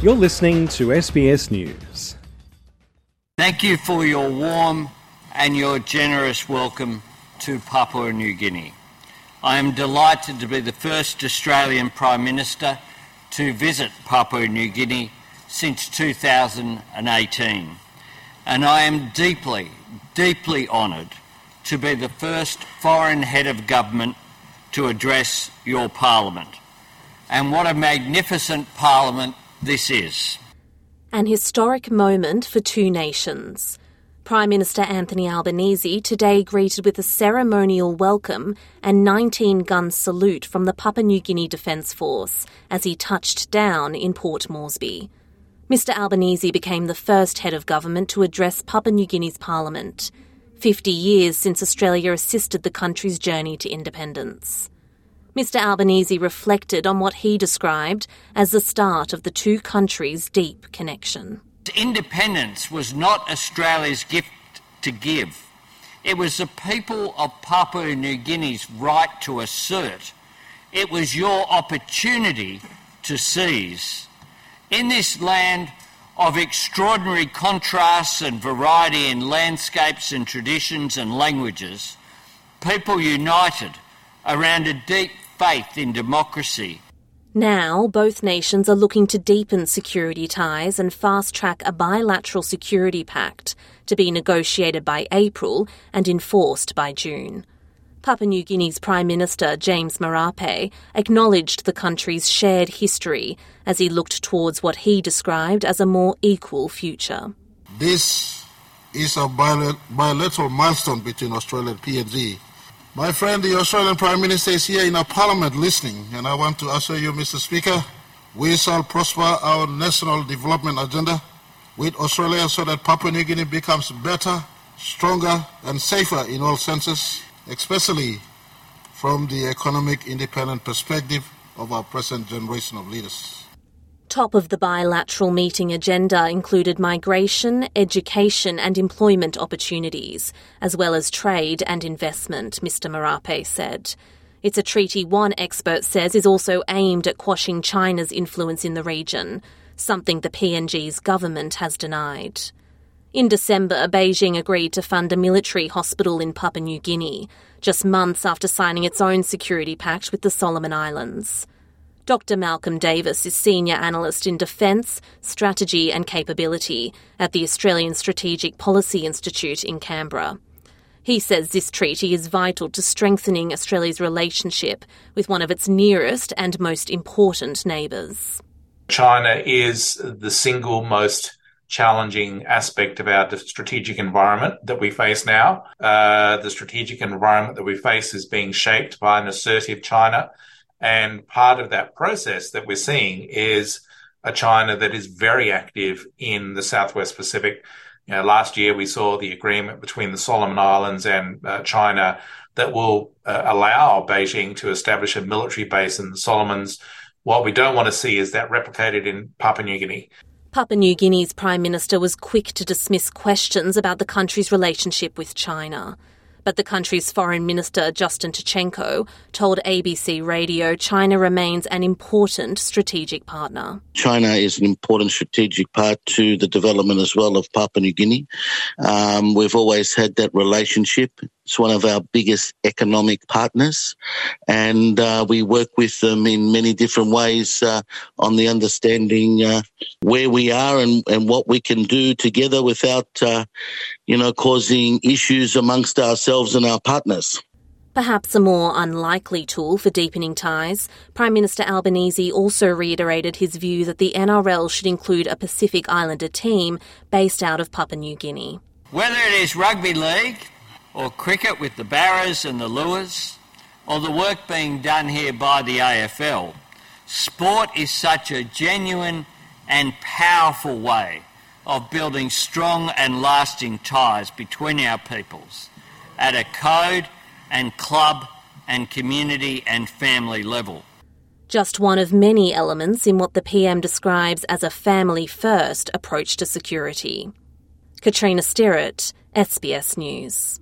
You're listening to SBS News. Thank you for your warm and your generous welcome to Papua New Guinea. I am delighted to be the first Australian Prime Minister to visit Papua New Guinea since 2018, and I am deeply, deeply honoured to be the first foreign head of government to address your Parliament. And what a magnificent Parliament this is. An historic moment for two nations. Prime Minister Anthony Albanese today greeted with a ceremonial welcome and 19 gun salute from the Papua New Guinea Defence Force as he touched down in Port Moresby. Mr Albanese became the first head of government to address Papua New Guinea's parliament, 50 years since Australia assisted the country's journey to independence. Mr Albanese reflected on what he described as the start of the two countries' deep connection. Independence was not Australia's gift to give. It was the people of Papua New Guinea's right to assert. It was your opportunity to seize. In this land of extraordinary contrasts and variety in landscapes and traditions and languages, people united around a deep faith in democracy. Now, both nations are looking to deepen security ties and fast track a bilateral security pact to be negotiated by April and enforced by June. Papua New Guinea's Prime Minister James Marape acknowledged the country's shared history as he looked towards what he described as a more equal future. This is a bilateral milestone between Australia and PNG my friend, the Australian Prime Minister, is here in our Parliament listening, and I want to assure you, Mr. Speaker, we shall prosper our national development agenda with Australia so that Papua New Guinea becomes better, stronger, and safer in all senses, especially from the economic independent perspective of our present generation of leaders. Top of the bilateral meeting agenda included migration, education, and employment opportunities, as well as trade and investment, Mr. Marape said. It's a treaty one expert says is also aimed at quashing China's influence in the region, something the PNG's government has denied. In December, Beijing agreed to fund a military hospital in Papua New Guinea, just months after signing its own security pact with the Solomon Islands. Dr. Malcolm Davis is Senior Analyst in Defence, Strategy and Capability at the Australian Strategic Policy Institute in Canberra. He says this treaty is vital to strengthening Australia's relationship with one of its nearest and most important neighbours. China is the single most challenging aspect of our strategic environment that we face now. Uh, the strategic environment that we face is being shaped by an assertive China and part of that process that we're seeing is a China that is very active in the Southwest Pacific. You know, last year we saw the agreement between the Solomon Islands and uh, China that will uh, allow Beijing to establish a military base in the Solomons. What we don't want to see is that replicated in Papua New Guinea. Papua New Guinea's Prime Minister was quick to dismiss questions about the country's relationship with China. But the country's Foreign Minister, Justin Tkachenko, told ABC Radio China remains an important strategic partner. China is an important strategic part to the development as well of Papua New Guinea. Um, we've always had that relationship. It's one of our biggest economic partners, and uh, we work with them in many different ways uh, on the understanding uh, where we are and, and what we can do together without, uh, you know, causing issues amongst ourselves and our partners. Perhaps a more unlikely tool for deepening ties, Prime Minister Albanese also reiterated his view that the NRL should include a Pacific Islander team based out of Papua New Guinea. Whether it is rugby league, or cricket with the Barras and the Lewas, or the work being done here by the AFL, sport is such a genuine and powerful way of building strong and lasting ties between our peoples at a code and club and community and family level. Just one of many elements in what the PM describes as a family first approach to security. Katrina Stirrett, SBS News.